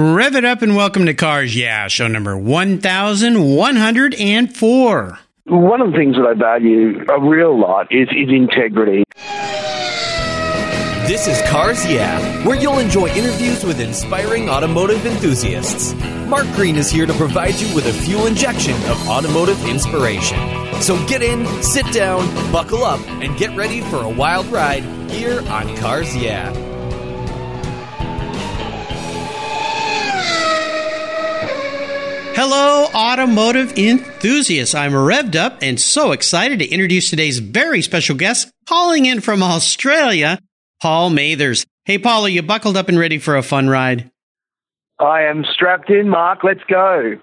Rev it up and welcome to Cars Yeah, show number 1104. One of the things that I value a real lot is, is integrity. This is Cars Yeah, where you'll enjoy interviews with inspiring automotive enthusiasts. Mark Green is here to provide you with a fuel injection of automotive inspiration. So get in, sit down, buckle up, and get ready for a wild ride here on Cars Yeah. Hello, automotive enthusiasts. I'm revved up and so excited to introduce today's very special guest calling in from Australia, Paul Mathers. Hey, Paul, are you buckled up and ready for a fun ride? I am strapped in, Mark. Let's go.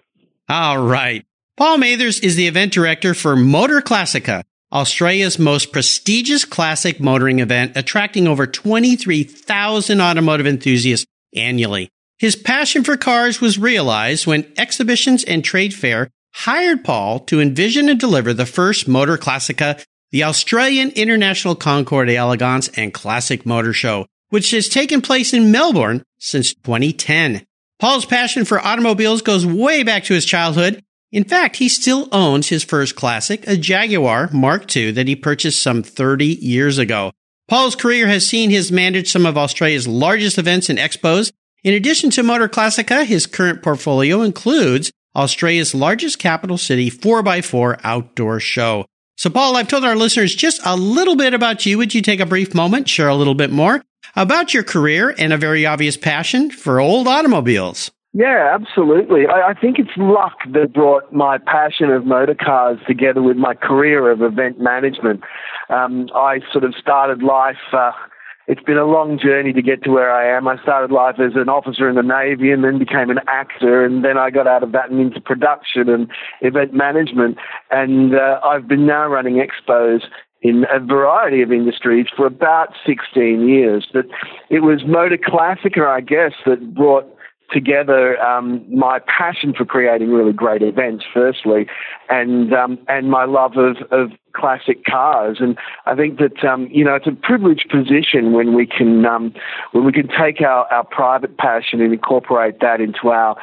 All right. Paul Mathers is the event director for Motor Classica, Australia's most prestigious classic motoring event, attracting over 23,000 automotive enthusiasts annually. His passion for cars was realized when exhibitions and trade fair hired Paul to envision and deliver the first Motor Classica, the Australian International Concours Elegance and Classic Motor Show, which has taken place in Melbourne since 2010. Paul's passion for automobiles goes way back to his childhood. In fact, he still owns his first classic, a Jaguar Mark II that he purchased some 30 years ago. Paul's career has seen his manage some of Australia's largest events and expos, in addition to Motor Classica, his current portfolio includes Australia's largest capital city 4x4 outdoor show. So, Paul, I've told our listeners just a little bit about you. Would you take a brief moment, share a little bit more about your career and a very obvious passion for old automobiles? Yeah, absolutely. I, I think it's luck that brought my passion of motor cars together with my career of event management. Um, I sort of started life. Uh, it's been a long journey to get to where I am. I started life as an officer in the Navy and then became an actor, and then I got out of that and into production and event management. And uh, I've been now running expos in a variety of industries for about 16 years. But it was Motor Classica, I guess, that brought together um, my passion for creating really great events, firstly, and um, and my love of, of classic cars. And I think that um, you know it's a privileged position when we can um, when we can take our, our private passion and incorporate that into our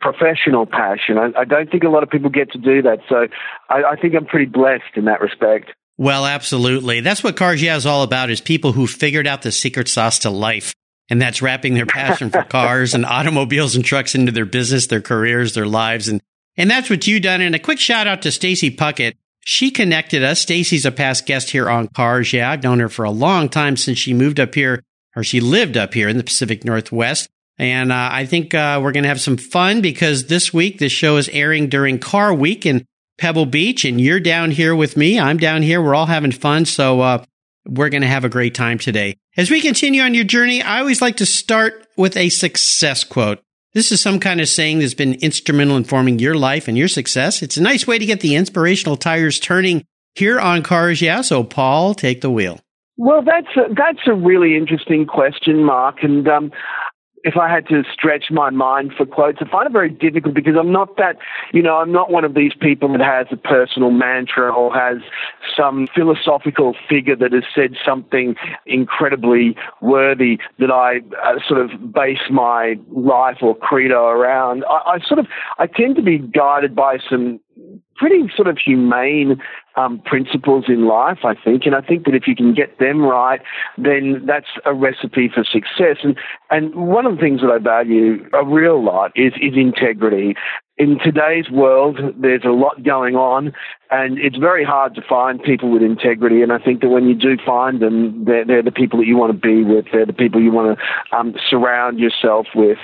professional passion. I, I don't think a lot of people get to do that, so I, I think I'm pretty blessed in that respect. Well, absolutely. That's what Cars Yeah is all about is people who figured out the secret sauce to life. And that's wrapping their passion for cars and automobiles and trucks into their business, their careers, their lives. And, and that's what you've done. And a quick shout out to Stacy Puckett. She connected us. Stacy's a past guest here on Cars. Yeah, I've known her for a long time since she moved up here or she lived up here in the Pacific Northwest. And uh, I think uh, we're going to have some fun because this week this show is airing during Car Week in Pebble Beach, and you're down here with me. I'm down here. We're all having fun. So uh, we're going to have a great time today. As we continue on your journey, I always like to start with a success quote. This is some kind of saying that's been instrumental in forming your life and your success. It's a nice way to get the inspirational tires turning here on Cars Yeah. So, Paul, take the wheel. Well, that's a, that's a really interesting question, Mark. And um, if I had to stretch my mind for quotes, I find it very difficult because I'm not that, you know, I'm not one of these people that has a personal mantra or has some philosophical figure that has said something incredibly worthy that I uh, sort of base my life or credo around. I, I sort of, I tend to be guided by some pretty sort of humane um, principles in life, I think. And I think that if you can get them right, then that's a recipe for success. And, and one of the things that I value a real lot is, is integrity in today's world, there's a lot going on, and it's very hard to find people with integrity. And I think that when you do find them, they're, they're the people that you want to be with. They're the people you want to um, surround yourself with.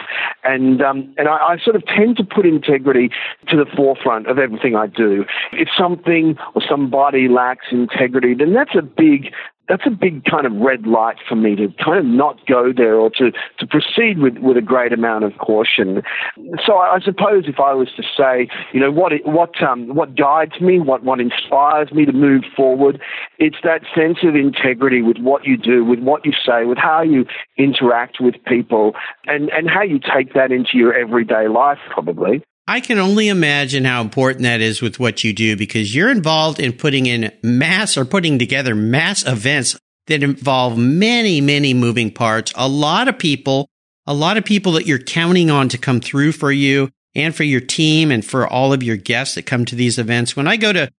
And um, and I, I, sort of tend to put integrity to the forefront of everything I do. If something or somebody lacks integrity, then that's a big that's a big kind of red light for me to kind of not go there or to, to proceed with, with a great amount of caution. So I, suppose if I was to say, you know, what what um, what guides me, what what inspires me to move forward, it's that sense of integrity with what you do, with what you say, with how you interact with people, and and how you take that into your everyday life, probably. I can only imagine how important that is with what you do because you're involved in putting in mass or putting together mass events that involve many, many moving parts, a lot of people, a lot of people that you're counting on to come through for you and for your team and for all of your guests that come to these events. When I go to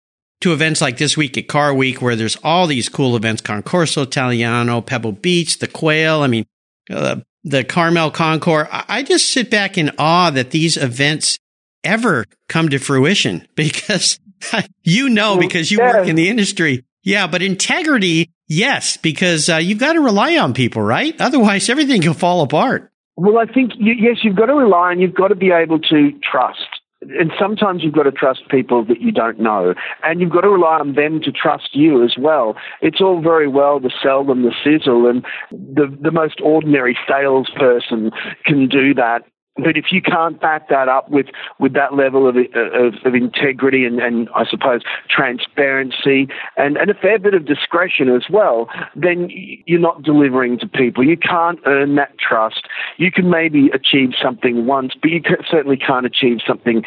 to events like this week at Car Week, where there's all these cool events, Concorso Italiano, Pebble Beach, the Quail, I mean, uh, the Carmel Concours. I just sit back in awe that these events ever come to fruition because you know, because you work in the industry. Yeah, but integrity, yes, because uh, you've got to rely on people, right? Otherwise, everything can fall apart. Well, I think, you, yes, you've got to rely and you've got to be able to trust. And sometimes you've got to trust people that you don't know. And you've got to rely on them to trust you as well. It's all very well to sell them the sizzle, and the, the most ordinary salesperson can do that but if you can't back that up with, with that level of, of, of integrity and, and, I suppose transparency and, and a fair bit of discretion as well, then you're not delivering to people. You can't earn that trust. You can maybe achieve something once, but you certainly can't achieve something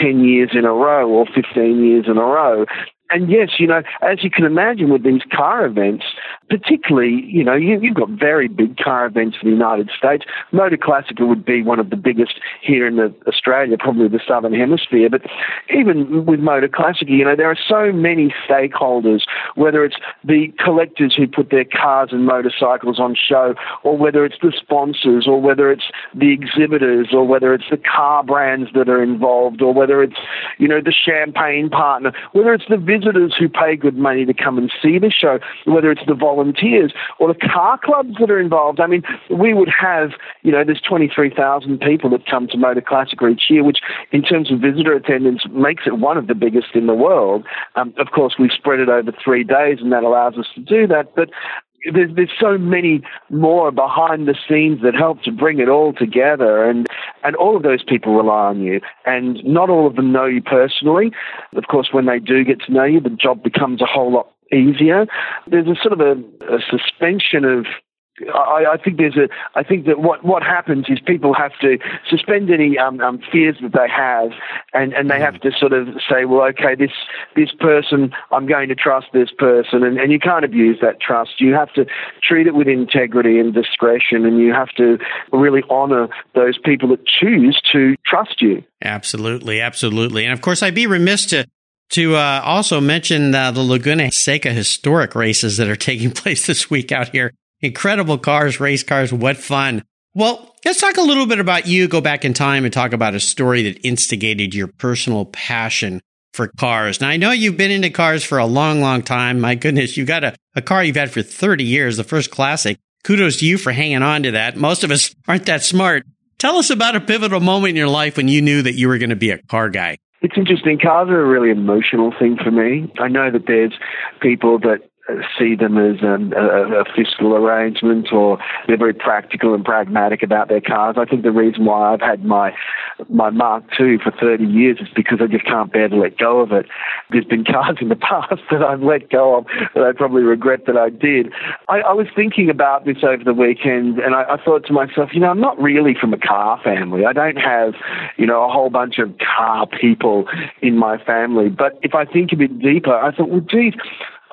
10 years in a row or 15 years in a row and yes, you know, as you can imagine with these car events, particularly, you know, you, have got very big car events in the United States. Motor Classica would be one of the biggest here in the, Australia, probably the Southern Hemisphere. But even with Motor Classica, you know, there are so many stakeholders, whether it's the collectors who put their cars and motorcycles on show, or whether it's the sponsors, or whether it's the exhibitors, or whether it's the car brands that are involved, or whether it's, you know, the champagne partner, whether it's the visitors who pay good money to come and see the show, whether it's the volunteers or the car clubs that are involved. I mean, we would have, you know, there's 23,000 people that come to Motor Classica each year, which in terms of visitor attendance makes it one of the biggest in the world. Um, of course, we spread it over three days and that allows us to do that. But there's, there's so many more behind the scenes that help to bring it all together and and all of those people rely on you and not all of them know you personally of course when they do get to know you the job becomes a whole lot easier there's a sort of a, a suspension of I, I, think there's a. I think that what, what happens is people have to suspend any um, um, fears that they have, and, and they have to sort of say, well, okay, this this person, I'm going to trust this person, and, and you can't abuse that trust. You have to treat it with integrity and discretion, and you have to really honour those people that choose to trust you. Absolutely, absolutely, and of course, I'd be remiss to to uh, also mention uh, the Laguna Seca historic races that are taking place this week out here Incredible cars, race cars. What fun. Well, let's talk a little bit about you. Go back in time and talk about a story that instigated your personal passion for cars. Now, I know you've been into cars for a long, long time. My goodness, you got a, a car you've had for 30 years, the first classic. Kudos to you for hanging on to that. Most of us aren't that smart. Tell us about a pivotal moment in your life when you knew that you were going to be a car guy. It's interesting. Cars are a really emotional thing for me. I know that there's people that see them as um, a, a, fiscal arrangement or they're very practical and pragmatic about their cars. I think the reason why I've had my my Mark II for 30 years is because I just can't bear to let go of it. There's been cars in the past that I've let go of that I probably regret that I did. I, I was thinking about this over the weekend and I, I thought to myself, you know, I'm not really from a car family. I don't have, you know, a whole bunch of car people in my family. But if I think a bit deeper, I thought, well, geez,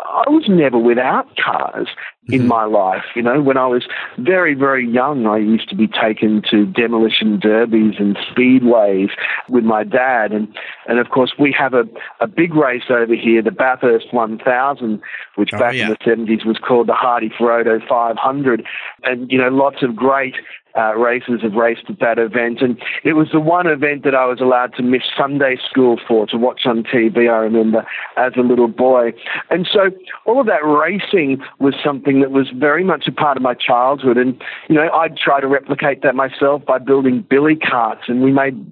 I was never without cars in mm-hmm. my life. You know, when I was very, very young, I used to be taken to demolition derbies and speedways with my dad. And, and of course, we have a, a big race over here, the Bathurst 1000, which oh, back yeah. in the 70s was called the Hardie-Ferodo 500. And, you know, lots of great uh, races have raced at that event. And it was the one event that I was allowed to miss Sunday school for to watch on TV, I remember, as a little boy. And so all of that racing was something that was very much a part of my childhood. And, you know, I'd try to replicate that myself by building billy carts. And we made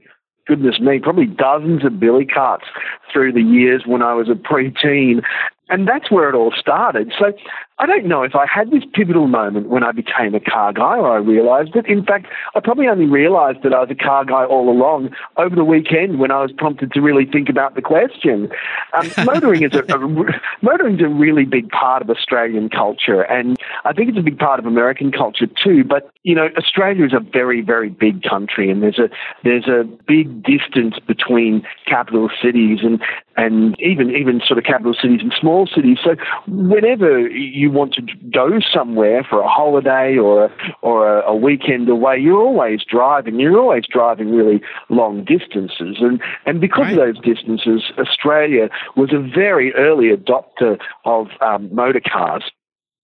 goodness me, probably dozens of billy carts through the years when I was a preteen. And that's where it all started. So I don't know if I had this pivotal moment when I became a car guy or I realized it. In fact, I probably only realized that I was a car guy all along over the weekend when I was prompted to really think about the question. Um, motoring is a, a motoring is a really big part of Australian culture, and I think it's a big part of American culture too. But you know, Australia is a very, very big country, and there's a there's a big distance between capital cities and and even even sort of capital cities and small cities. So whenever you you want to go somewhere for a holiday or a, or a, a weekend away, you're always driving. You're always driving really long distances, and and because right. of those distances, Australia was a very early adopter of um, motor cars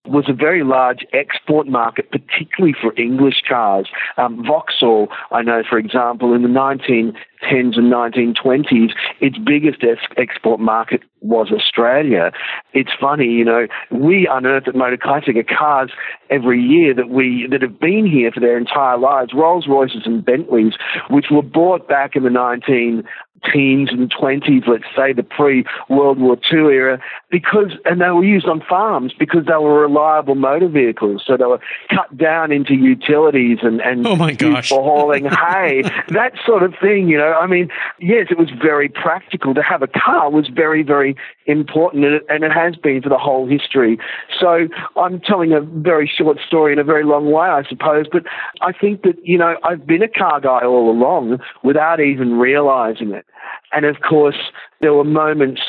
was a very large export market, particularly for English cars. Um, Vauxhall, I know, for example, in the 1910s and 1920s, its biggest export market was Australia. It's funny, you know, we unearth at Motor Classica cars every year that we that have been here for their entire lives, Rolls Royces and Bentleys, which were bought back in the 19 teens and 20s, let's say the pre World War II era, because, and they were used on farms because they were reliable motor vehicles. So they were cut down into utilities and, and oh my gosh. for hauling hay, that sort of thing, you know. I mean, yes, it was very practical. To have a car was very, very important, and it, and it has been for the whole history. So I'm telling a very short story in a very long way, I suppose, but I think that, you know, I've been a car guy all along without even realizing it. And of course, there were moments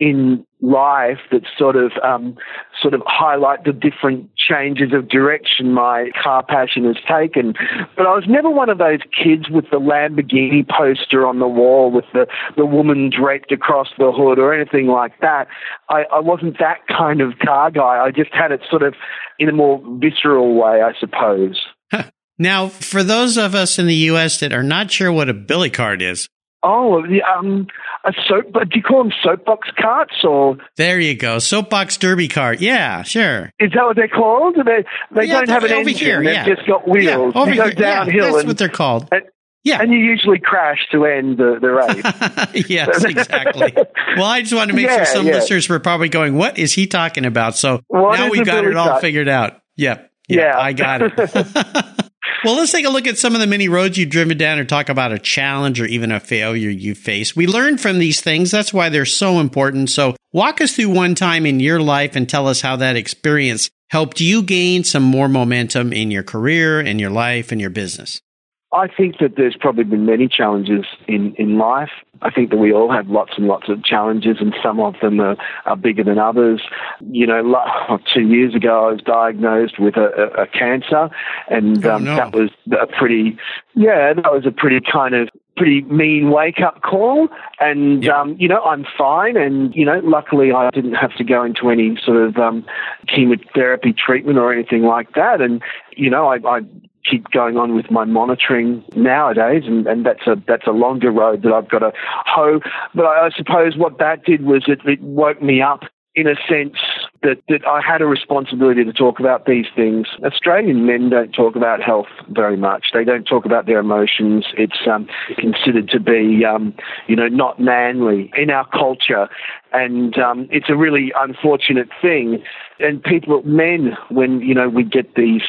in life that sort of um, sort of highlight the different changes of direction my car passion has taken. But I was never one of those kids with the Lamborghini poster on the wall with the, the woman draped across the hood or anything like that. I, I wasn't that kind of car guy. I just had it sort of in a more visceral way, I suppose. Now, for those of us in the U.S. that are not sure what a billy cart is, Oh, the, um, a soap. Do you call them soapbox carts or? There you go, soapbox derby cart. Yeah, sure. Is that what they're called? They they yeah, don't have an engine. Here, They've just got wheels. Yeah, over you go here. downhill. Yeah, that's and, what they're called. And, yeah. And you usually crash to end the, the race. yes, exactly. well, I just wanted to make yeah, sure some yeah. listeners were probably going, what is he talking about? So what now we've got it all figured out. Yep. Yeah, yeah, I got it. Well, let's take a look at some of the many roads you've driven down or talk about a challenge or even a failure you face. We learn from these things. That's why they're so important. So walk us through one time in your life and tell us how that experience helped you gain some more momentum in your career and your life and your business. I think that there's probably been many challenges in, in life. I think that we all have lots and lots of challenges, and some of them are, are bigger than others. You know, two years ago, I was diagnosed with a, a, a cancer, and oh, um, no. that was a pretty, yeah, that was a pretty kind of pretty mean wake up call. And, yeah. um, you know, I'm fine. And, you know, luckily I didn't have to go into any sort of um, chemotherapy treatment or anything like that. And, you know, I, I keep going on with my monitoring nowadays, and, and that's a that's a longer road that I've got to hoe. But I, I suppose what that did was it, it woke me up in a sense that, that I had a responsibility to talk about these things. Australian men don't talk about health very much. They don't talk about their emotions. It's um, considered to be, um, you know, not manly in our culture. And um, it's a really unfortunate thing. And people, men, when, you know, we get these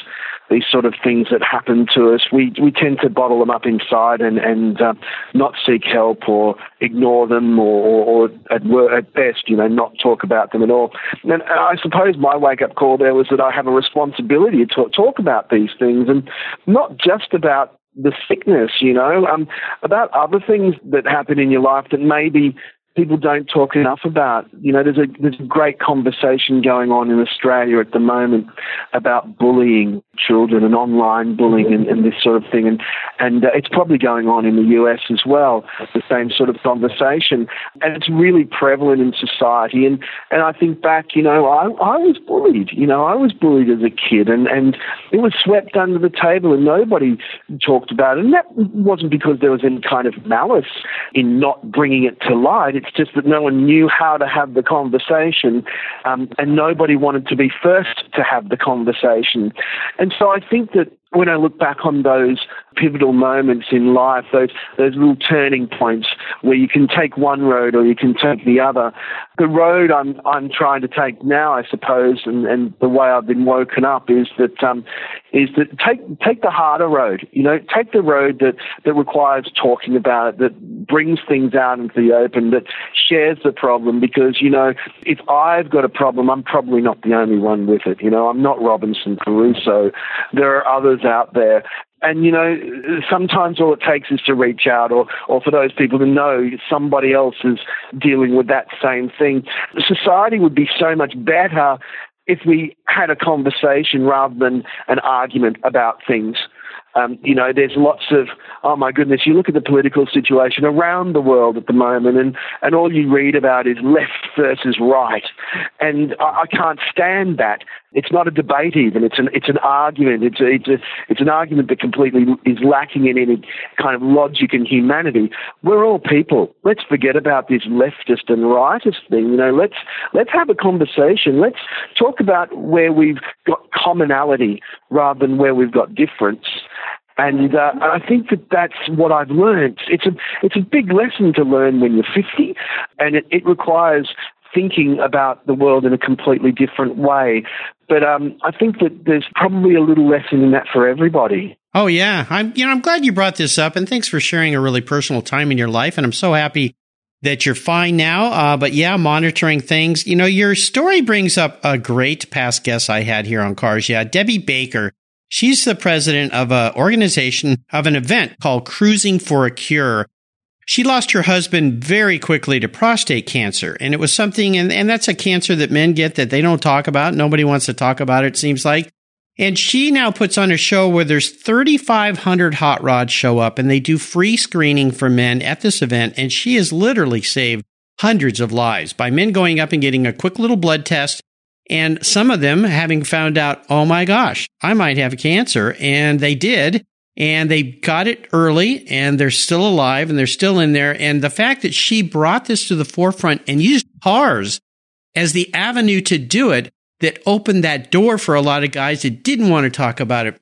these sort of things that happen to us, we we tend to bottle them up inside and and uh, not seek help or ignore them or, or, at, at best, you know, not talk about them at all. And I suppose my wake up call there was that I have a responsibility to talk, talk about these things and not just about the sickness, you know, um, about other things that happen in your life that maybe people don't talk enough about. You know, there's a there's a great conversation going on in Australia at the moment about bullying children and online bullying and, and this sort of thing, and and uh, it's probably going on in the US as well. The same sort of conversation, and it's really prevalent in society. And and I think back, you know, I I was bullied. You know, I was bullied as a kid, and and it was swept under the table, and nobody talked about it. And that wasn't because there was any kind of malice in not bringing it to light. It's just that no one knew how to have the conversation, um, and nobody wanted to be first to have the conversation. And so I think that when I look back on those pivotal moments in life, those those little turning points where you can take one road or you can take the other, the road I'm I'm trying to take now, I suppose, and, and the way I've been woken up is that um, is that take take the harder road. You know, take the road that that requires talking about it, that brings things out into the open, that shares the problem. Because you know, if I've got a problem, I'm probably not the only one with it. You know, I'm not Robinson Crusoe. There are others out there. And you know, sometimes all it takes is to reach out, or, or for those people to know somebody else is dealing with that same thing. Society would be so much better if we had a conversation rather than an argument about things. Um, you know, there's lots of, oh my goodness, you look at the political situation around the world at the moment, and, and all you read about is left versus right. And I, I can't stand that. It's not a debate even. It's an, it's an argument. It's a, it's, a, it's an argument that completely is lacking in any kind of logic and humanity. We're all people. Let's forget about this leftist and rightist thing. You know, let's, let's have a conversation. Let's talk about where we've got commonality rather than where we've got difference. And uh, I think that that's what I've learned. It's a it's a big lesson to learn when you're 50, and it, it requires thinking about the world in a completely different way. But um, I think that there's probably a little lesson in that for everybody. Oh yeah, I'm you know I'm glad you brought this up, and thanks for sharing a really personal time in your life. And I'm so happy that you're fine now. Uh, but yeah, monitoring things. You know, your story brings up a great past guest I had here on Cars. Yeah, Debbie Baker She's the president of an organization of an event called Cruising for a Cure. She lost her husband very quickly to prostate cancer. And it was something, and, and that's a cancer that men get that they don't talk about. Nobody wants to talk about it, seems like. And she now puts on a show where there's 3,500 hot rods show up and they do free screening for men at this event. And she has literally saved hundreds of lives by men going up and getting a quick little blood test and some of them having found out, oh my gosh, I might have cancer. And they did. And they got it early and they're still alive and they're still in there. And the fact that she brought this to the forefront and used cars as the avenue to do it that opened that door for a lot of guys that didn't want to talk about it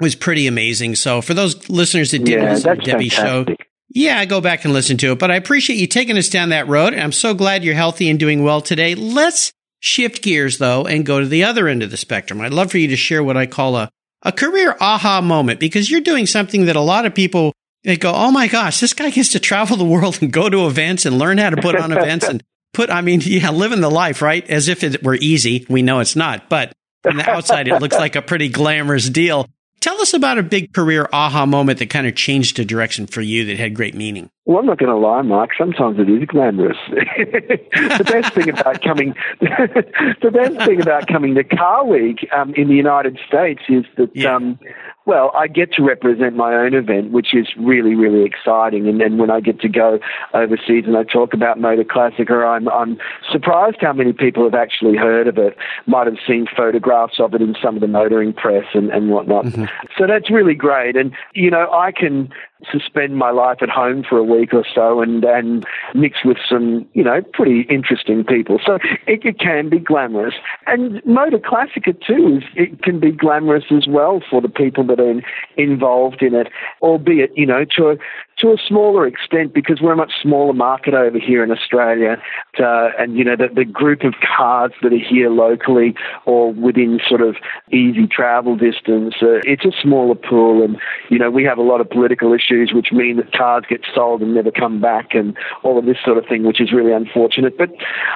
was pretty amazing. So for those listeners that didn't yeah, listen to Debbie's fantastic. show, yeah, go back and listen to it. But I appreciate you taking us down that road. And I'm so glad you're healthy and doing well today. Let's shift gears though and go to the other end of the spectrum. I'd love for you to share what I call a, a career aha moment because you're doing something that a lot of people they go, Oh my gosh, this guy gets to travel the world and go to events and learn how to put on events and put, I mean, yeah, living the life, right? As if it were easy. We know it's not, but from the outside, it looks like a pretty glamorous deal. Tell us about a big career aha moment that kind of changed the direction for you that had great meaning. Well, I'm not going to lie, Mike. Sometimes it is glamorous. the best thing about coming, the best thing about coming to Car Week um, in the United States is that Yeah. um, well, I get to represent my own event, which is really, really exciting. And then when I get to go overseas and I talk about Motor Classica, I'm, I'm surprised how many people have actually heard of it, might have seen photographs of it in some of the motoring press and, and whatnot. Mm-hmm. So that's really great. And, you know, I can suspend my life at home for a week or so and, and mix with some, you know, pretty interesting people. So it, it can be glamorous. And Motor Classica too, is, it can be glamorous as well for the people that are in, involved in it, albeit, you know, to a, to a smaller extent because we're a much smaller market over here in Australia. Uh, and, you know, the, the group of cars that are here locally or within sort of easy travel distance, uh, it's a smaller pool. And, you know, we have a lot of political issues which mean that cars get sold and never come back and all of this sort of thing, which is really unfortunate. But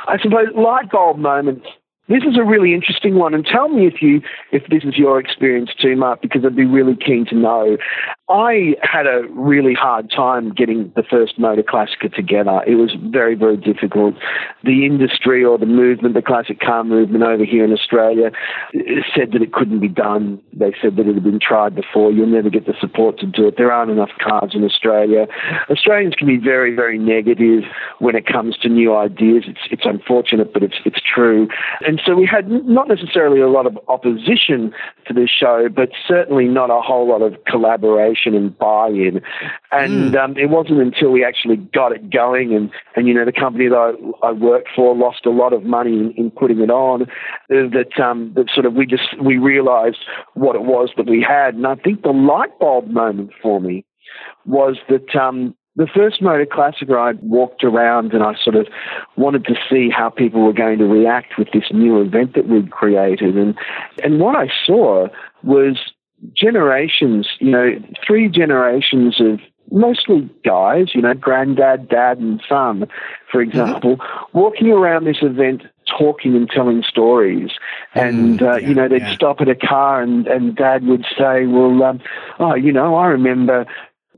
I suppose light bulb moments this is a really interesting one, and tell me if you if this is your experience too, Mark, because I'd be really keen to know. I had a really hard time getting the first Motor Classica together. It was very, very difficult. The industry or the movement, the classic car movement over here in Australia, uh, said that it couldn't be done. They said that it had been tried before. You'll never get the support to do it. There aren't enough cars in Australia. Australians can be very, very negative when it comes to new ideas. It's it's unfortunate, but it's it's true. And so we had not necessarily a lot of opposition to this show, but certainly not a whole lot of collaboration and buy-in. And um, it wasn't until we actually got it going, and and you know the company that I, I worked for lost a lot of money in, in putting it on, uh, that um, that sort of we just we realised what it was that we had. And I think the light bulb moment for me was that um, the first Motor Classica I walked around and I sort of wanted to see how people were going to react with this new event that we'd created. And, and what I saw was generations, you know, three generations of mostly guys, you know, granddad, dad, and son, for example, walking around this event talking and telling stories. And, uh, you know, they'd yeah. stop at a car and, and dad would say, well, um, oh, you know, I remember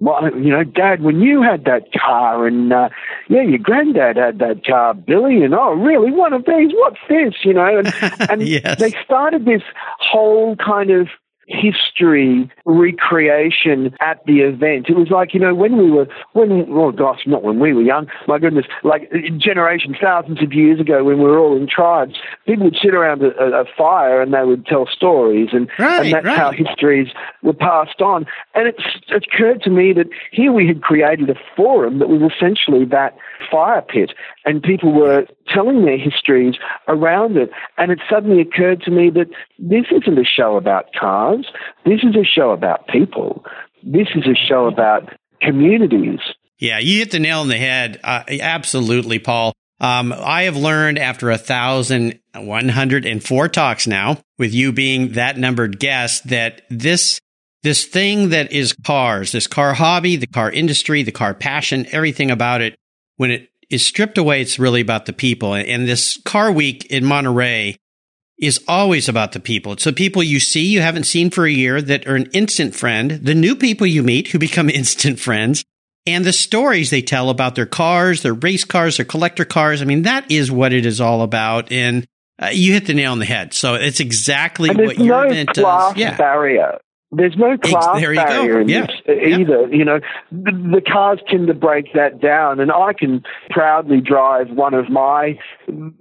well, you know, Dad, when you had that car, and uh, yeah, your granddad had that car, Billy, and oh, really, one of these? What's this? You know, and, and yes. they started this whole kind of history recreation at the event. It was like, you know, when we were, when, oh gosh, not when we were young, my goodness, like generations, thousands of years ago when we were all in tribes, people would sit around a, a fire and they would tell stories and, right, and that's right. how histories were passed on. And it's, it occurred to me that here we had created a forum that was essentially that fire pit and people were telling their histories around it. And it suddenly occurred to me that this isn't a show about cars. This is a show about people. This is a show about communities. Yeah, you hit the nail on the head. Uh, absolutely, Paul. Um, I have learned after a thousand one hundred and four talks now, with you being that numbered guest, that this this thing that is cars, this car hobby, the car industry, the car passion, everything about it, when it is stripped away, it's really about the people. And this car week in Monterey is always about the people. It's the people you see you haven't seen for a year that are an instant friend, the new people you meet who become instant friends, and the stories they tell about their cars, their race cars, their collector cars. I mean, that is what it is all about. And uh, you hit the nail on the head. So it's exactly and what your no event class does. Yeah. barrier. There's no class there you go. barrier in Yeah. this either. You know, the, the cars tend to break that down, and I can proudly drive one of my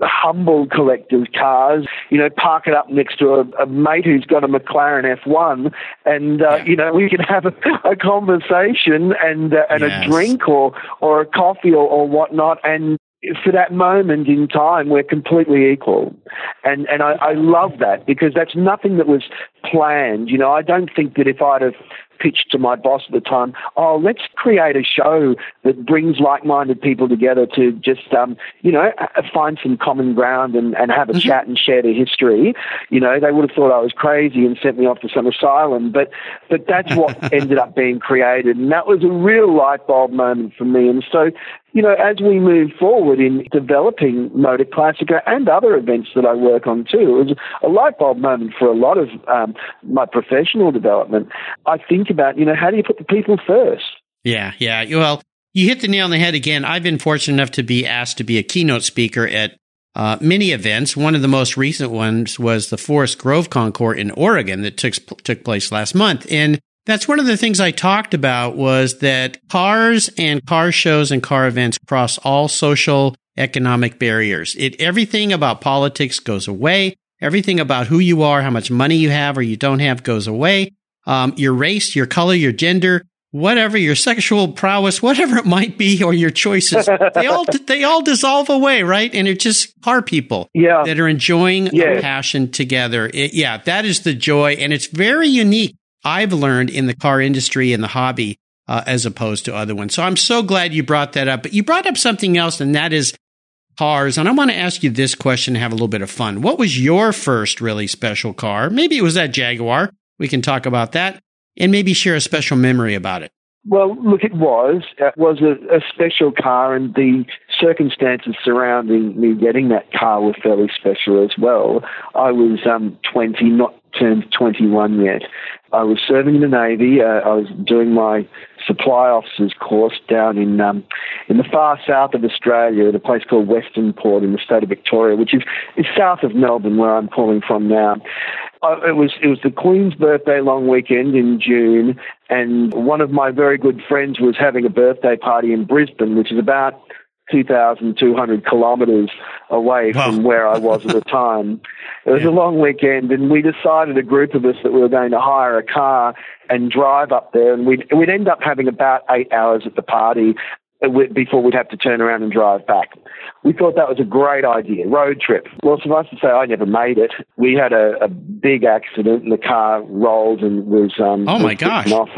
humble collector's cars. You know, park it up next to a, a mate who's got a McLaren F1, and uh, Yeah. you know we can have a, a conversation and uh, and Yes. a drink or or a coffee or, or whatnot, and for that moment in time, we're completely equal. And, and I, I love that because that's nothing that was planned. You know, I don't think that if I'd have pitched to my boss at the time, oh, let's create a show that brings like-minded people together to just, um, you know, find some common ground and, and have a chat and share their history. You know, they would have thought I was crazy and sent me off to some asylum, but, but that's what ended up being created. And that was a real light bulb moment for me. And so, you know, as we move forward in developing Motor Classica and other events that I work on too, it was a light bulb moment for a lot of um, my professional development. I think about, you know, how do you put the people first? Yeah, yeah. Well, you hit the nail on the head again. I've been fortunate enough to be asked to be a keynote speaker at uh, many events. One of the most recent ones was the Forest Grove Concours in Oregon that took took place last month, and that's one of the things I talked about was that cars and car shows and car events cross all social economic barriers. It everything about politics goes away. Everything about who you are, how much money you have or you don't have goes away. Um, your race, your color, your gender, whatever your sexual prowess, whatever it might be, or your choices, they all they all dissolve away, right? And it's just car people Yeah. that are enjoying Yeah. a passion together. It, yeah, that is the joy, and it's very unique. I've learned in the car industry and the hobby uh, as opposed to other ones. So I'm so glad you brought that up. But you brought up something else, and that is cars. And I want to ask you this question to have a little bit of fun. What was your first really special car? Maybe it was that Jaguar. We can talk about that and maybe share a special memory about it. Well, look, it was. It was a, a special car, and the circumstances surrounding me getting that car were fairly special as well. I was um, 20, not turned 21 yet. I was serving in the Navy. Uh, I was doing my supply officer's course down in um, in the far south of Australia at a place called Western Port in the state of Victoria, which is, is south of Melbourne, where I'm calling from now. Uh, it was it was the Queen's birthday long weekend in June, and one of my very good friends was having a birthday party in Brisbane, which is about 2,200 kilometres away Wow. from where I was at the time. It was Yeah. a long weekend, and we decided, a group of us, that we were going to hire a car and drive up there, and we'd, we'd end up having about eight hours at the party before we'd have to turn around and drive back. We thought that was a great idea, road trip. Well, suffice to say, I never made it. We had a, a big accident, and the car rolled and was um, Oh, my gosh. off.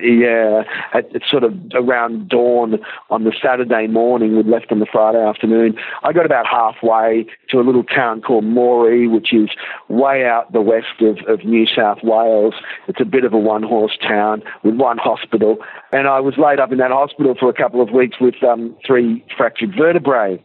Yeah, at, at sort of around dawn on the Saturday morning. We'd left on the Friday afternoon. I got about halfway to a little town called Moree, which is way out the west of, of New South Wales. It's a bit of a one-horse town with one hospital, and I was laid up in that hospital for a couple of weeks with um, three fractured vertebrae.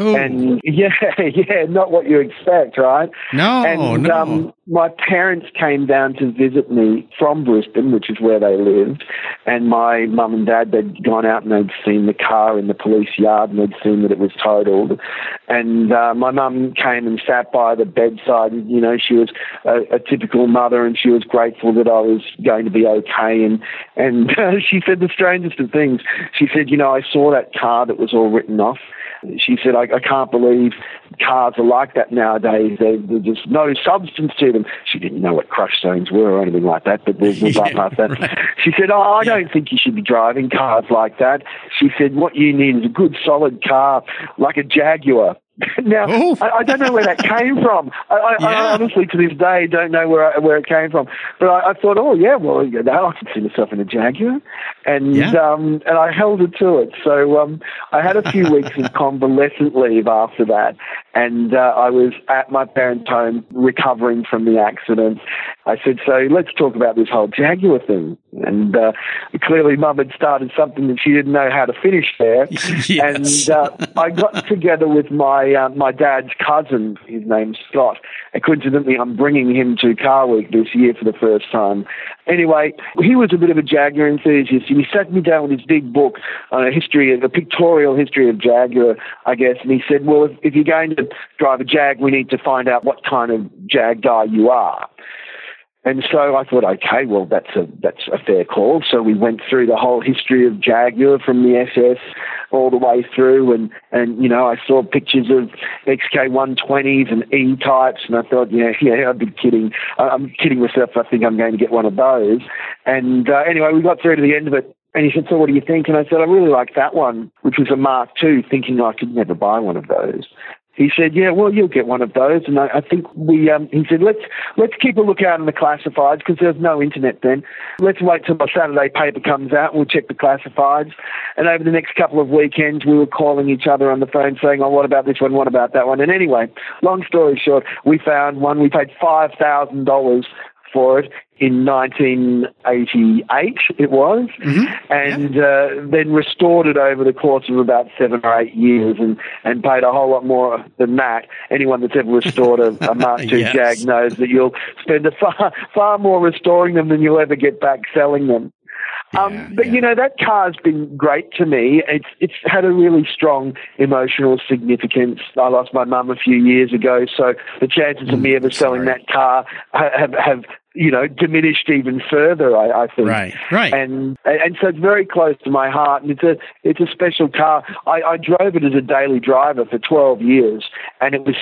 Ooh. And yeah, yeah, not what you expect, right? No, and, no. Um, my parents came down to visit me from Brisbane, which is where they lived, and my mum and dad they'd gone out and they'd seen the car in the police yard and they'd seen that it was totaled, and uh, my mum came and sat by the bedside, and you know she was a, a typical mother, and she was grateful that I was going to be okay, and and uh, she said the strangest of things. She said, you know, I saw that car that was all written off she said, I, I can't believe cars are like that nowadays. They, there's just no substance to them. She didn't know what crush zones were or anything like that, but we'll, we'll yeah, that. Right. She said, Oh, I don't think you should be driving cars like that. She said, What you need is a good solid car like a Jaguar. now. I, I, don't know where that came from. I, I, yeah. I, honestly, to this day, don't know where where it came from. But I, thought, oh yeah, well, you know, I can see myself in a Jaguar, and yeah. um, and I held it to it. So um, I had a few weeks of convalescent leave after that, and uh, I was at my parents' home recovering from the accident. I said, so let's talk about this whole Jaguar thing. And uh, clearly, Mum had started something that she didn't know how to finish there. yes. And uh, I got together with my uh, my dad's cousin. His name's Scott. And coincidentally, I'm bringing him to Car Week this year for the first time. Anyway, he was a bit of a Jaguar enthusiast, and he sat me down with his big book on a history, a pictorial history of Jaguar, I guess. And he said, well, if, if you're going to drive a Jag, we need to find out what kind of Jag guy you are. And so I thought, okay, well, that's a that's a fair call. So we went through the whole history of Jaguar from the SS all the way through, and and you know I saw pictures of XK 120s and E types, and I thought, yeah, yeah, I'd be kidding. I'm kidding myself. I think I'm going to get one of those. And uh, anyway, we got through to the end of it. And he said, So what do you think? And I said, I really like that one, which was a Mark II, thinking I could never buy one of those he said, "Yeah, well, you'll get one of those." And I, I think we, um, he said, "Let's let's keep a lookout in the classifieds because there's no internet then. Let's wait till the Saturday paper comes out. We'll check the classifieds." And over the next couple of weekends, we were calling each other on the phone, saying, "Oh, what about this one? What about that one?" And anyway, long story short, we found one. We paid five thousand dollars for it in 1988, it was, mm-hmm. and uh, then restored it over the course of about seven or eight years and, and paid a whole lot more than that. Anyone that's ever restored a, a Mark II yes. Jag knows that you'll spend a far, far more restoring them than you'll ever get back selling them. Um, but yeah. you know that car's been great to me. It's it's had a really strong emotional significance. I lost my mum a few years ago, so the chances mm, of me ever selling that car have have you know, diminished even further. I, I think. Right, right. And and so it's very close to my heart, and it's a it's a special car. I, I drove it as a daily driver for 12 years, and it was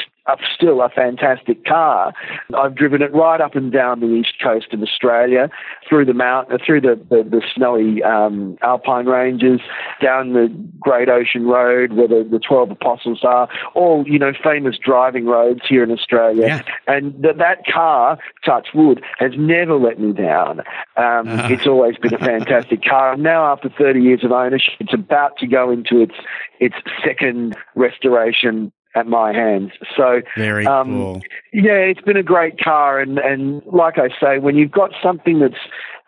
still a fantastic car. I've driven it right up and down the east coast of Australia, through the mountain, through the the, the snowy um, alpine ranges, down the Great Ocean Road where the, the Twelve Apostles are, all you know famous driving roads here in Australia. Yeah. And that that car, touch wood, has never let me down. Um, uh-huh. It's always been a fantastic car. And now, after 30 years of ownership, it's about to go into its its second restoration at my hands. So very um, cool. Yeah, it's been a great car, and and like I say, when you've got something that's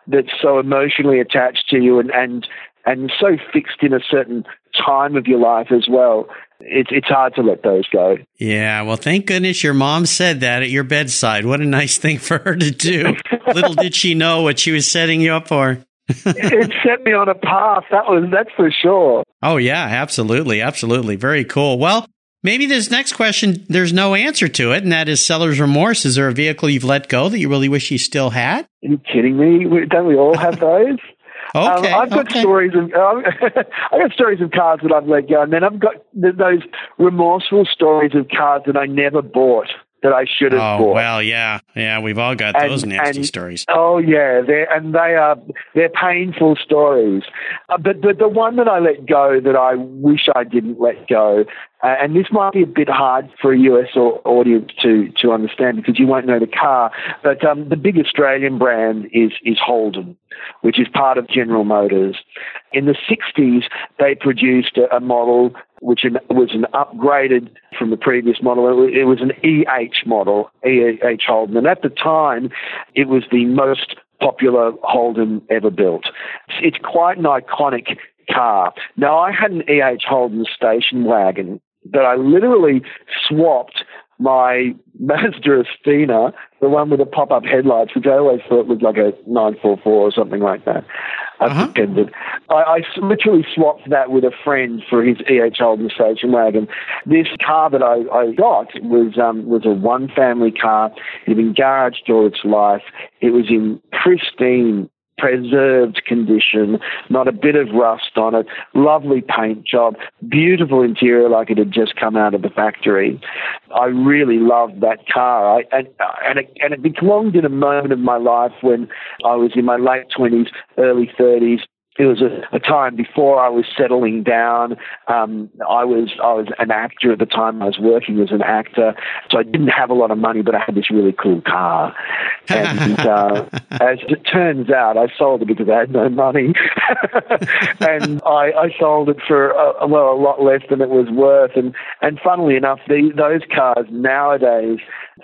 that's so emotionally attached to you and and and so fixed in a certain time of your life as well. It's it's hard to let those go. Yeah, well, thank goodness your mom said that at your bedside. What a nice thing for her to do. Little did she know what she was setting you up for. it set me on a path. That was that's for sure. Oh yeah, absolutely, absolutely, very cool. Well, maybe this next question there's no answer to it, and that is seller's remorse. Is there a vehicle you've let go that you really wish you still had? Are you kidding me? Don't we all have those? Okay, um, I've got okay. stories of uh, I've got stories of cars that I've let go, and then I've got those remorseful stories of cars that I never bought that I should have oh, bought. well, yeah, yeah, we've all got and, those nasty and, stories. Oh yeah, they and they are they're painful stories. Uh, but but the one that I let go that I wish I didn't let go, uh, and this might be a bit hard for a US or, audience to to understand because you won't know the car. But um, the big Australian brand is is Holden, which is part of General Motors. In the 60s, they produced a, a model which was an upgraded from the previous model. It was an EH model, EH Holden. And at the time, it was the most popular Holden ever built. It's quite an iconic car. Now, I had an EH Holden station wagon that I literally swapped my Mazda Astina, the one with the pop-up headlights, which I always thought was like a 944 or something like that. I uh-huh. pretended. I, I literally swapped that with a friend for his E.H. Holden station wagon. This car that I, I got was um, was a one-family car. It had been garaged all its life. It was in pristine preserved condition, not a bit of rust on it, lovely paint job, beautiful interior like it had just come out of the factory. I really loved that car. I, and, and, it, and it belonged in a moment of my life when I was in my late 20s, early 30s, it was a, a, time before I was settling down. Um, I was I was an actor at the time. I was working as an actor, so I didn't have a lot of money, but I had this really cool car. And uh, as it turns out, I sold it because I had no money, and I, I sold it for a, well a lot less than it was worth. And and funnily enough, the, those cars nowadays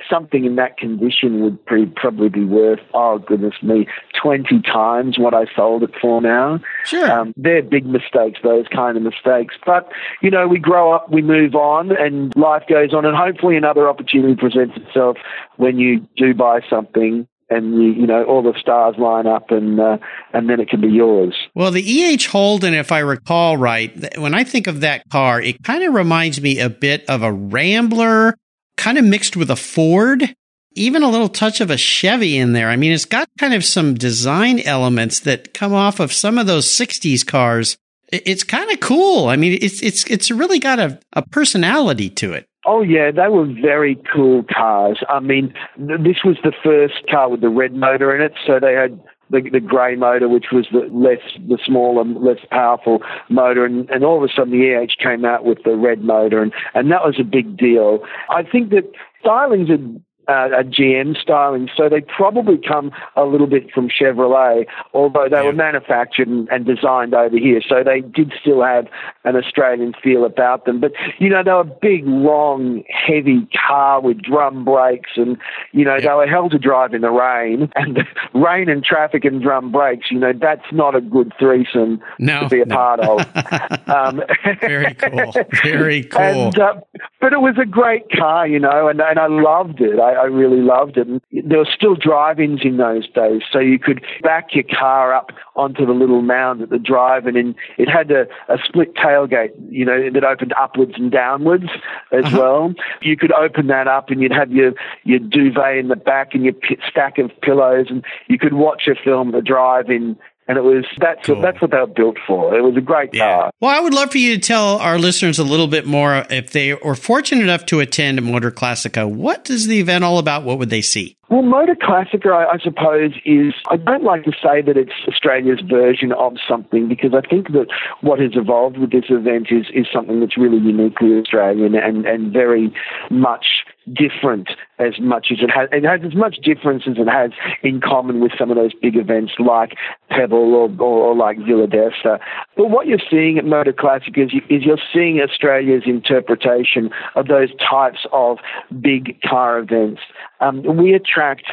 something in that condition would pre- probably be worth, oh goodness me, 20 times what I sold it for now. Sure. Um, they're big mistakes, those kind of mistakes. But, you know, we grow up, we move on, and life goes on, and hopefully another opportunity presents itself when you do buy something and you, you know all the stars line up and uh, and then it can be yours. Well, the EH Holden, if I recall right, when I think of that car, it kind of reminds me a bit of a Rambler kind of mixed with a Ford, even a little touch of a Chevy in there. I mean, it's got kind of some design elements that come off of some of those 60s cars. It's kind of cool. I mean, it's it's it's really got a, a personality to it. Oh yeah, they were very cool cars. I mean, th- this was the first car with the red motor in it, so they had the, the grey motor, which was the less, the smaller, less powerful motor, and, and all of a sudden the EH came out with the red motor, and, and that was a big deal. I think that stylings had uh, a GM styling. So they probably come a little bit from Chevrolet, although they yeah. were manufactured and, and, designed over here. So they did still have an Australian feel about them. But, you know, they were a big, long, heavy car with drum brakes and, you know, yeah. they were hell to drive in the rain. And rain and traffic and drum brakes, you know, that's not a good threesome no, to be a no. part of. um, Very cool. Very cool. And, uh, but it was a great car, you know, and, and I loved it. I, I really loved it. And there were still drive-ins in those days, so you could back your car up onto the little mound at the drive, and it had a, a split tailgate, you know, that opened upwards and downwards as uh-huh. well. You could open that up, and you'd have your your duvet in the back and your p- stack of pillows, and you could watch a film, the drive-in and it was that's cool. what, that's what they were built for. It was a great yeah. car. Well, I would love for you to tell our listeners a little bit more if they are fortunate enough to attend a Motor Classica. What is the event all about? What would they see? Well, Motor Classica, I, I suppose, is I don't like to say that it's Australia's version of something because I think that what has evolved with this event is is something that's really uniquely Australian and and very much different as much as it has. It has as much difference as it has in common with some of those big events like Pebble or, or, or like Villa d'Este. But what you're seeing at Motor Classic is, you, is you're seeing Australia's interpretation of those types of big car events. Um, we attract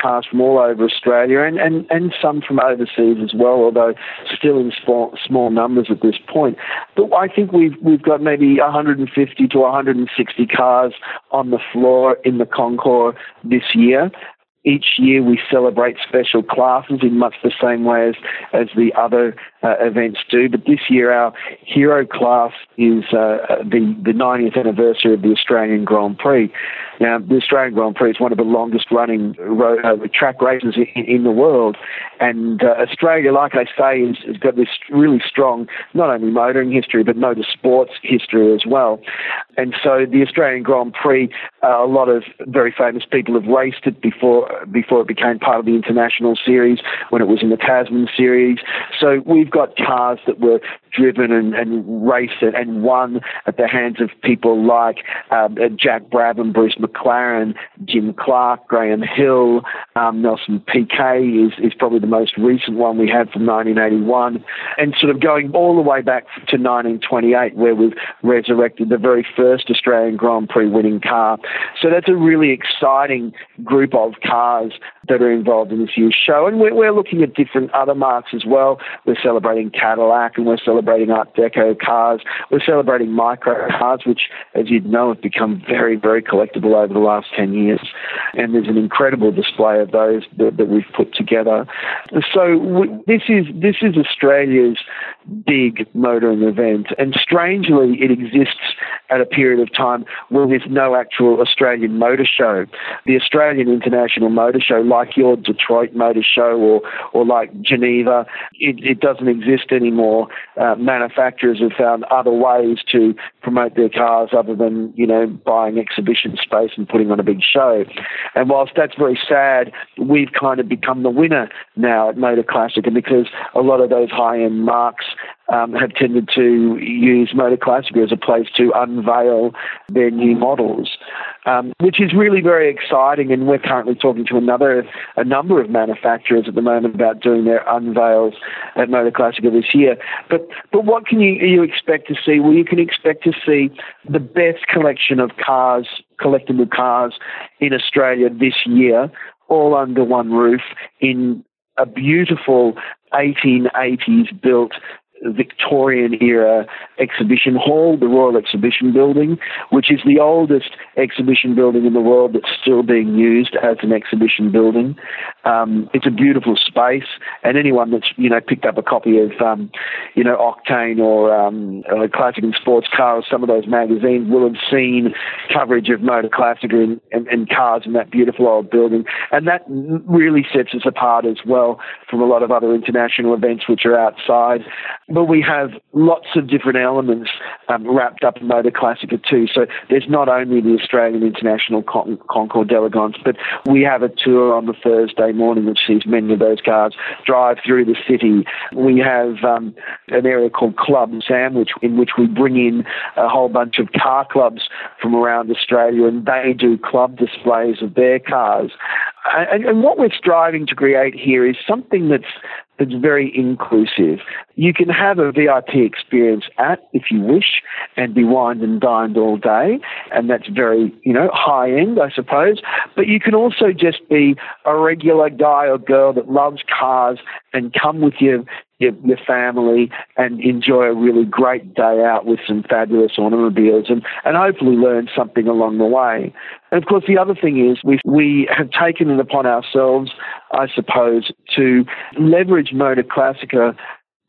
cars from all over Australia and, and, and some from overseas as well, although still in small, small numbers at this point. But I think we've, we've got maybe 150 to 160 cars on the floor in the concours this year each year we celebrate special classes in much the same way as, as the other uh, events do. But this year our hero class is uh, the, the 90th anniversary of the Australian Grand Prix. Now, the Australian Grand Prix is one of the longest running road, uh, track races in, in, the world. And uh, Australia, like I say, has, has got this really strong, not only motoring history, but motorsports history as well. And so the Australian Grand Prix, uh, a lot of very famous people have raced it before before it became part of the international series, when it was in the Tasman series. So we've got cars that were driven and, and raced and won at the hands of people like um, Jack Brabham, Bruce McLaren, Jim Clark, Graham Hill, um, Nelson Piquet is, is probably the most recent one we had from 1981, and sort of going all the way back to 1928, where we've resurrected the very first Australian Grand Prix winning car. So that's a really exciting group of cars that are involved in this year's show. And we're, we're looking at different other marks as well. We're celebrating Cadillac and we're celebrating Art Deco cars. We're celebrating micro cars, which, as you'd know, have become very, very collectible over the last 10 years. And there's an incredible display of those that, that we've put together. So we, this is this is Australia's big motoring event, and strangely, it exists at a period of time where there's no actual Australian motor show. The Australian International Motor Show, like your Detroit Motor Show or or like Geneva, it, it doesn't exist anymore. Uh, manufacturers have found other ways to promote their cars other than you know buying exhibition space and putting on a big show. And whilst that's very sad, we've kind of become the winner now at Motor Classica because a lot of those high end marques um, have tended to use Motor Classica as a place to unveil their new models, um, which is really very exciting. And we're currently talking to another a number of manufacturers at the moment about doing their unveils at Motor Classica this year. But but what can you you expect to see? Well, you can expect to see the best collection of cars, collectible cars in Australia this year, all under one roof in a beautiful 1880s built Victorian era exhibition hall, the Royal Exhibition Building, which is the oldest exhibition building in the world that's still being used as an exhibition building. Um, it's a beautiful space, and anyone that's you know picked up a copy of um, you know Octane or um, Classic and Sports Car or some of those magazines will have seen coverage of Motor Classic and, and, and cars in that beautiful old building, and that really sets us apart as well from a lot of other international events which are outside but we have lots of different elements um, wrapped up in Motor Classica too. So there's not only the Australian International Con- Concours d'Elegance, but we have a tour on the Thursday morning which sees many of those cars drive through the city. We have um, an area called Club Sandwich in which we bring in a whole bunch of car clubs from around Australia and they do club displays of their cars. And, and what we're striving to create here is something that's that's very inclusive. You can have a VIP experience at, if you wish, and be wined and dined all day, and that's very, you know, high end, I suppose. But you can also just be a regular guy or girl that loves cars and come with your your, your family and enjoy a really great day out with some fabulous automobiles and, and hopefully learn something along the way. And of course, the other thing is we we have taken it upon ourselves, I suppose, to leverage Motor Classica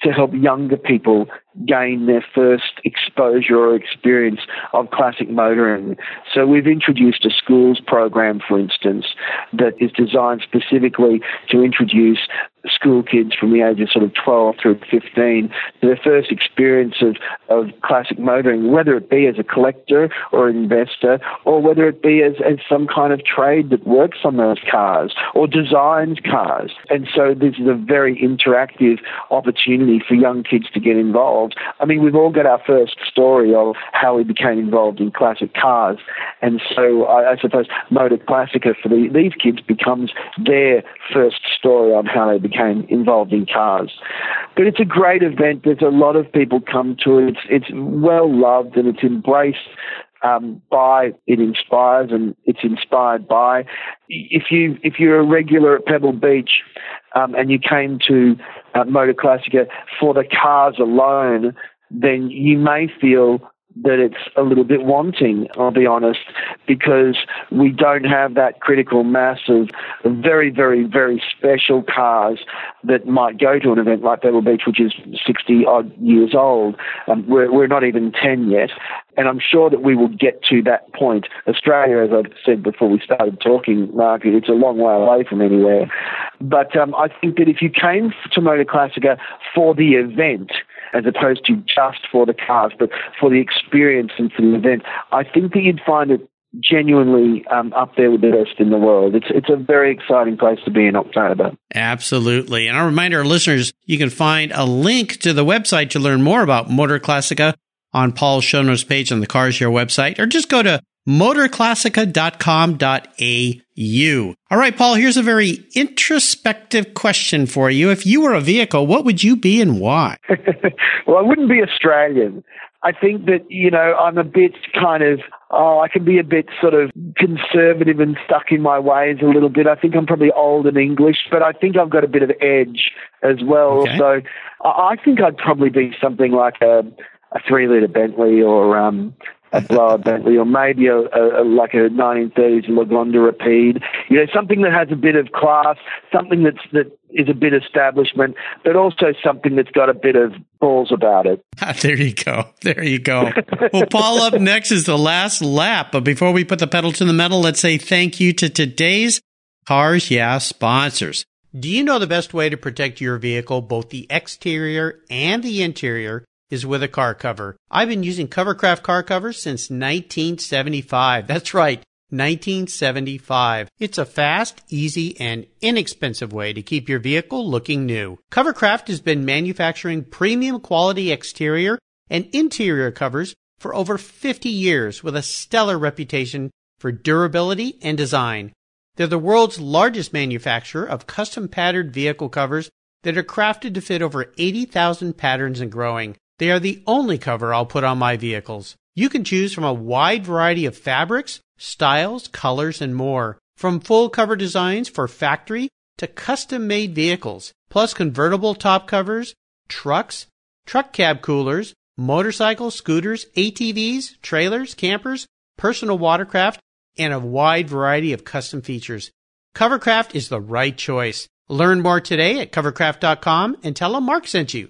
to help younger people gain their first exposure or experience of classic motoring. So we've introduced a schools program, for instance, that is designed specifically to introduce school kids from the age of sort of 12 through 15 to their first experience of, of classic motoring, whether it be as a collector or investor, or whether it be as, as some kind of trade that works on those cars or designs cars. And so this is a very interactive opportunity for young kids to get involved involved. I mean, we've all got our first story of how we became involved in classic cars, and so I, I suppose Motor Classica for the, these kids becomes their first story on how they became involved in cars. But it's a great event. There's a lot of people come to it. It's, it's well loved and it's embraced um, by it inspires and it's inspired by. If you if you're a regular at Pebble Beach um, and you came to uh, Motor Classica for the cars alone, then you may feel that it's a little bit wanting, I'll be honest, because we don't have that critical mass of very, very, very special cars that might go to an event like Pebble Beach, which is 60 odd years old. Um, we're, we're not even 10 yet. And I'm sure that we will get to that point. Australia, as I've said before we started talking, Mark, it's a long way away from anywhere. But um, I think that if you came to Motor Classica for the event, as opposed to just for the cars, but for the experience and for the event, I think that you'd find it genuinely um, up there with the best in the world. It's it's a very exciting place to be in October. Absolutely. And a reminder, our listeners, you can find a link to the website to learn more about Motor Classica on Paul's show notes page on the Cars Yeah website, or just go to motorclassica.com.au. All right, Paul, here's a very introspective question for you. If you were a vehicle, what would you be and why? well, I wouldn't be Australian. I think that, you know, I'm a bit kind of, oh, I can be a bit sort of conservative and stuck in my ways a little bit. I think I'm probably old and English, but I think I've got a bit of edge as well. Okay. So I think I'd probably be something like a, a three litre Bentley or, um, a blower Bentley, or maybe a, a, a, like a 1930s Lagonda Rapide. You know, something that has a bit of class, something that's that is a bit establishment, but also something that's got a bit of balls about it. Ah, there you go. There you go. well, Paul, up next is the last lap. But before we put the pedal to the metal, let's say thank you to today's Cars Yeah sponsors. Do you know the best way to protect your vehicle, both the exterior and the interior? Is with a car cover. I've been using Covercraft car covers since 1975. That's right. 1975. It's a fast, easy, and inexpensive way to keep your vehicle looking new. Covercraft has been manufacturing premium quality exterior and interior covers for over 50 years with a stellar reputation for durability and design. They're the world's largest manufacturer of custom patterned vehicle covers that are crafted to fit over 80,000 patterns and growing. They are the only cover I'll put on my vehicles. You can choose from a wide variety of fabrics, styles, colors, and more. From full cover designs for factory to custom made vehicles, plus convertible top covers, trucks, truck cab coolers, motorcycles, scooters, ATVs, trailers, campers, personal watercraft, and a wide variety of custom features. Covercraft is the right choice. Learn more today at covercraft.com and tell them Mark sent you.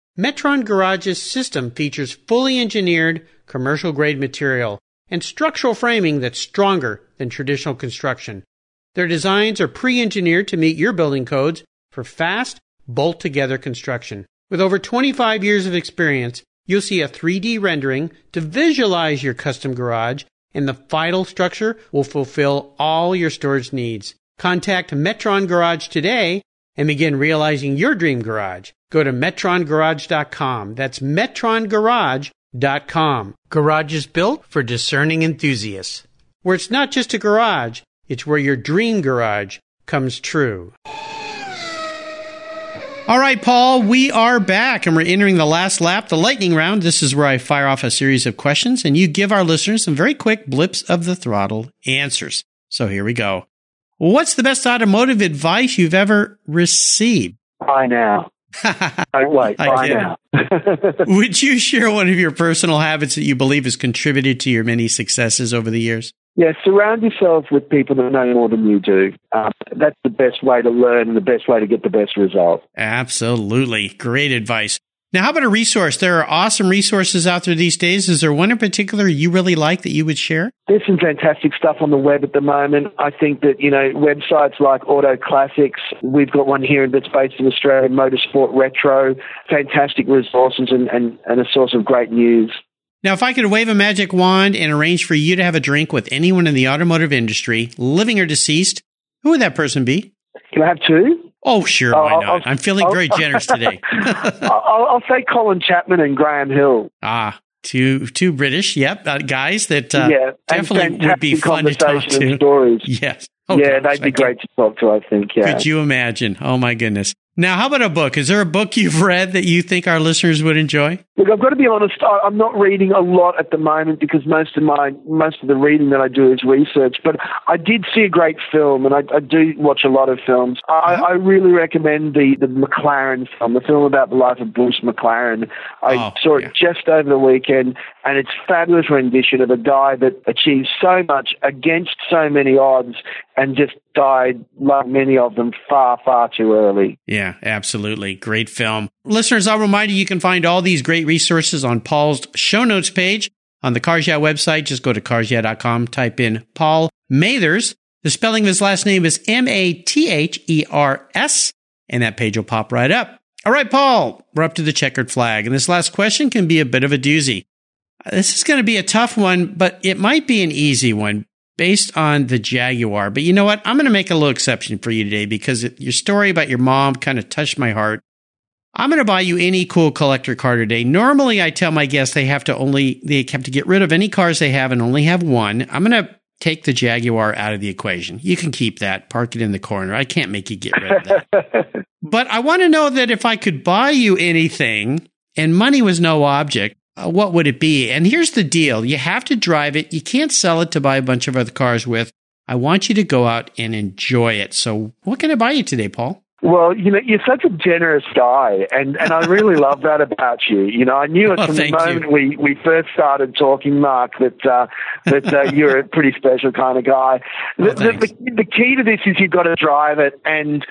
Metron Garage's system features fully engineered commercial grade material and structural framing that's stronger than traditional construction. Their designs are pre engineered to meet your building codes for fast, bolt together construction. With over 25 years of experience, you'll see a 3D rendering to visualize your custom garage, and the final structure will fulfill all your storage needs. Contact Metron Garage today and begin realizing your dream garage. Go to metrongarage.com. That's metrongarage.com. Garage is built for discerning enthusiasts. Where it's not just a garage, it's where your dream garage comes true. All right, Paul, we are back and we're entering the last lap, the lightning round. This is where I fire off a series of questions and you give our listeners some very quick blips of the throttle answers. So here we go. What's the best automotive advice you've ever received? Buy now. Wait. I Buy now. Would you share one of your personal habits that you believe has contributed to your many successes over the years? Yeah, surround yourself with people that know more than you do. Um, that's the best way to learn and the best way to get the best result. Absolutely. Great advice. Now, how about a resource? There are awesome resources out there these days. Is there one in particular you really like that you would share? There's some fantastic stuff on the web at the moment. I think that, you know, websites like Auto Classics, we've got one here that's based in Australia, Motorsport Retro, fantastic resources and, and, and a source of great news. Now, if I could wave a magic wand and arrange for you to have a drink with anyone in the automotive industry, living or deceased, who would that person be? Can I have two? Oh, sure, why I'll- not? I'll- I'm feeling I'll- very generous today. I'll, I'll say Colin Chapman and Graham Hill. ah, two two British, yep, uh, guys that uh, yeah, definitely would be fun to talk to. stories. Yes. Oh, yeah, gosh, they'd be great to talk to, I think. Yeah. Could you imagine? Oh my goodness. Now, how about a book? Is there a book you've read that you think our listeners would enjoy? Look, I've got to be honest. I'm not reading a lot at the moment because most of my most of the reading that I do is research. But I did see a great film, and I, I do watch a lot of films. I, Uh-huh. I really recommend the the McLaren film, the film about the life of Bruce McLaren. I Oh, saw it yeah. just over the weekend, and it's fabulous rendition of a guy that achieved so much against so many odds, and just died like many of them far far too early. Yeah, absolutely. Great film. Listeners, I'll remind you, you can find all these great resources on Paul's show notes page on the Cars Yeah website. Just go to carsyeah.com, type in Paul Mathers. The spelling of his last name is M-A-T-H-E-R-S, and that page will pop right up. All right, Paul, we're up to the checkered flag, and this last question can be a bit of a doozy. Uh, This is going to be a tough one, but it might be an easy one based on the Jaguar. But you know what? I'm going to make a little exception for you today because your story about your mom kind of touched my heart. I'm going to buy you any cool collector car today. Normally, I tell my guests they have to only they have to get rid of any cars they have and only have one. I'm going to take the Jaguar out of the equation. You can keep that, park it in the corner. I can't make you get rid of that. but I want to know that if I could buy you anything and money was no object, uh, what would it be? And here's the deal. You have to drive it. You can't sell it to buy a bunch of other cars with. I want you to go out and enjoy it. So what can I buy you today, Paul? Well, you know, you're such a generous guy, and, and I really love that about you. You know, I knew it Oh, from the moment you. we, we first started talking, Mark, that uh, that uh, you're a pretty special kind of guy. Oh, The, the, the, the key to this is you've got to drive it, and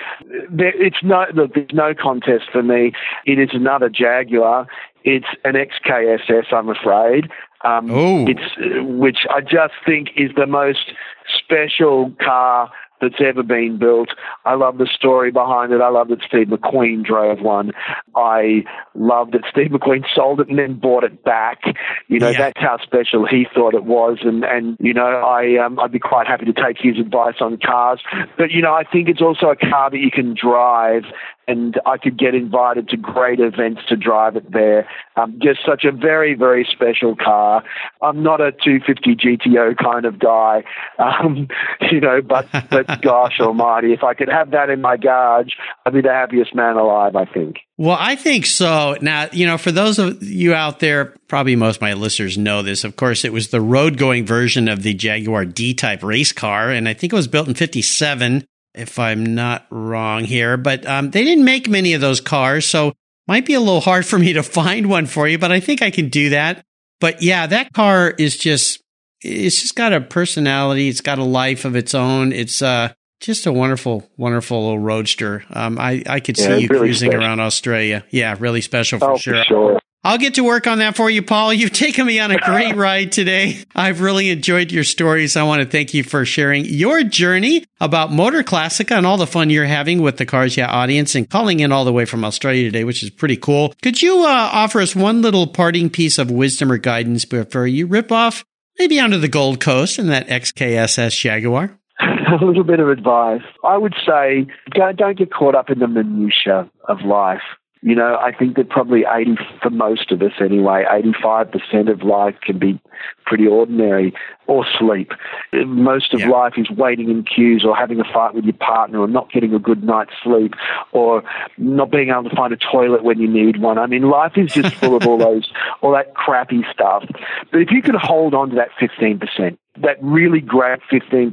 there, it's no look. There's no contest for me. It is another Jaguar. It's an XKSS, I'm afraid. Um, Oh. it's uh, which I just think is the most special car that's ever been built. I love the story behind it. I love that Steve McQueen drove one. I love that Steve McQueen sold it and then bought it back. You know, Yeah. that's how special he thought it was. And, and you know, I, um, I'd be quite happy to take his advice on cars. But, you know, I think it's also a car that you can drive and I could get invited to great events to drive it there. Um, just such a very, very special car. I'm not a 250 GTO kind of guy, um, you know, but, but gosh almighty, if I could have that in my garage, I'd be the happiest man alive, I think. Well, I think so. Now, you know, for those of you out there, probably most of my listeners know this. Of course, it was the road going version of the Jaguar D type race car. And I think it was built in 57, if I'm not wrong here. But um, they didn't make many of those cars. So might be a little hard for me to find one for you, but I think I can do that. But yeah, that car is just, it's just got a personality. It's got a life of its own. It's, uh, just a wonderful, wonderful little roadster. Um, I, I could see you really cruising special. around Australia. Yeah, really special for oh, sure. for sure. I'll get to work on that for you, Paul. You've taken me on a great ride today. I've really enjoyed your stories. I want to thank you for sharing your journey about Motor Classica and all the fun you're having with the Cars Yeah audience and calling in all the way from Australia today, which is pretty cool. Could you uh, offer us one little parting piece of wisdom or guidance before you rip off maybe onto the Gold Coast in that XKSS Jaguar? a little bit of advice. I would say don't, don't get caught up in the minutiae of life. You know, I think that probably 80, for most of us anyway, 85% of life can be pretty ordinary or sleep. Most of Yeah. life is waiting in queues or having a fight with your partner or not getting a good night's sleep or not being able to find a toilet when you need one. I mean, life is just full of all those, all that crappy stuff. But if you can hold on to that 15%, that really great 15%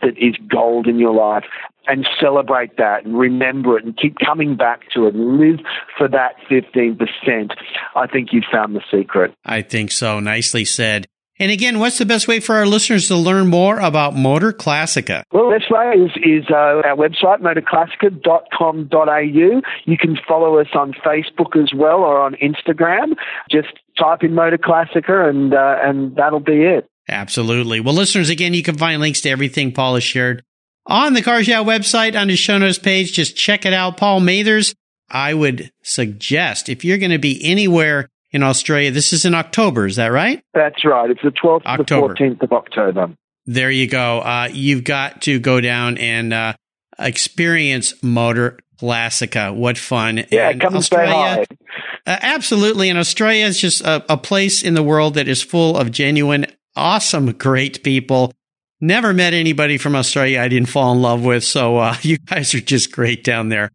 that is gold in your life and celebrate that and remember it and keep coming back to it and live for that 15%, I think you've found the secret. I think so. Nicely said. And again, what's the best way for our listeners to learn more about Motor Classica? Well, best way is, is uh, our website, motorclassica.com.au. You can follow us on Facebook as well or on Instagram. Just type in Motor Classica and, uh, and that'll be it. Absolutely. Well, listeners, again, you can find links to everything Paul has shared on the Cars Yeah website on the show notes page. Just check it out. Paul Mathers, I would suggest if you're going to be anywhere in Australia, this is in October, is that right? That's right. It's the 12th October. to the 14th of October. There you go. Uh, you've got to go down and uh, experience Motor Classica. What fun. Yeah, And come and say hi. Uh, absolutely. And Australia is just a, a place in the world that is full of genuine, awesome, great people. Never met anybody from Australia I didn't fall in love with. So uh, you guys are just great down there.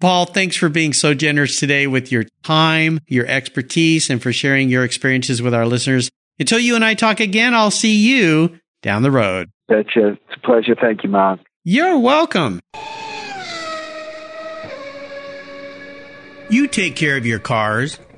Paul, thanks for being so generous today with your time, your expertise, and for sharing your experiences with our listeners. Until you and I talk again, I'll see you down the road. That's it's a pleasure. Thank you, Mark. You're welcome. You take care of your cars,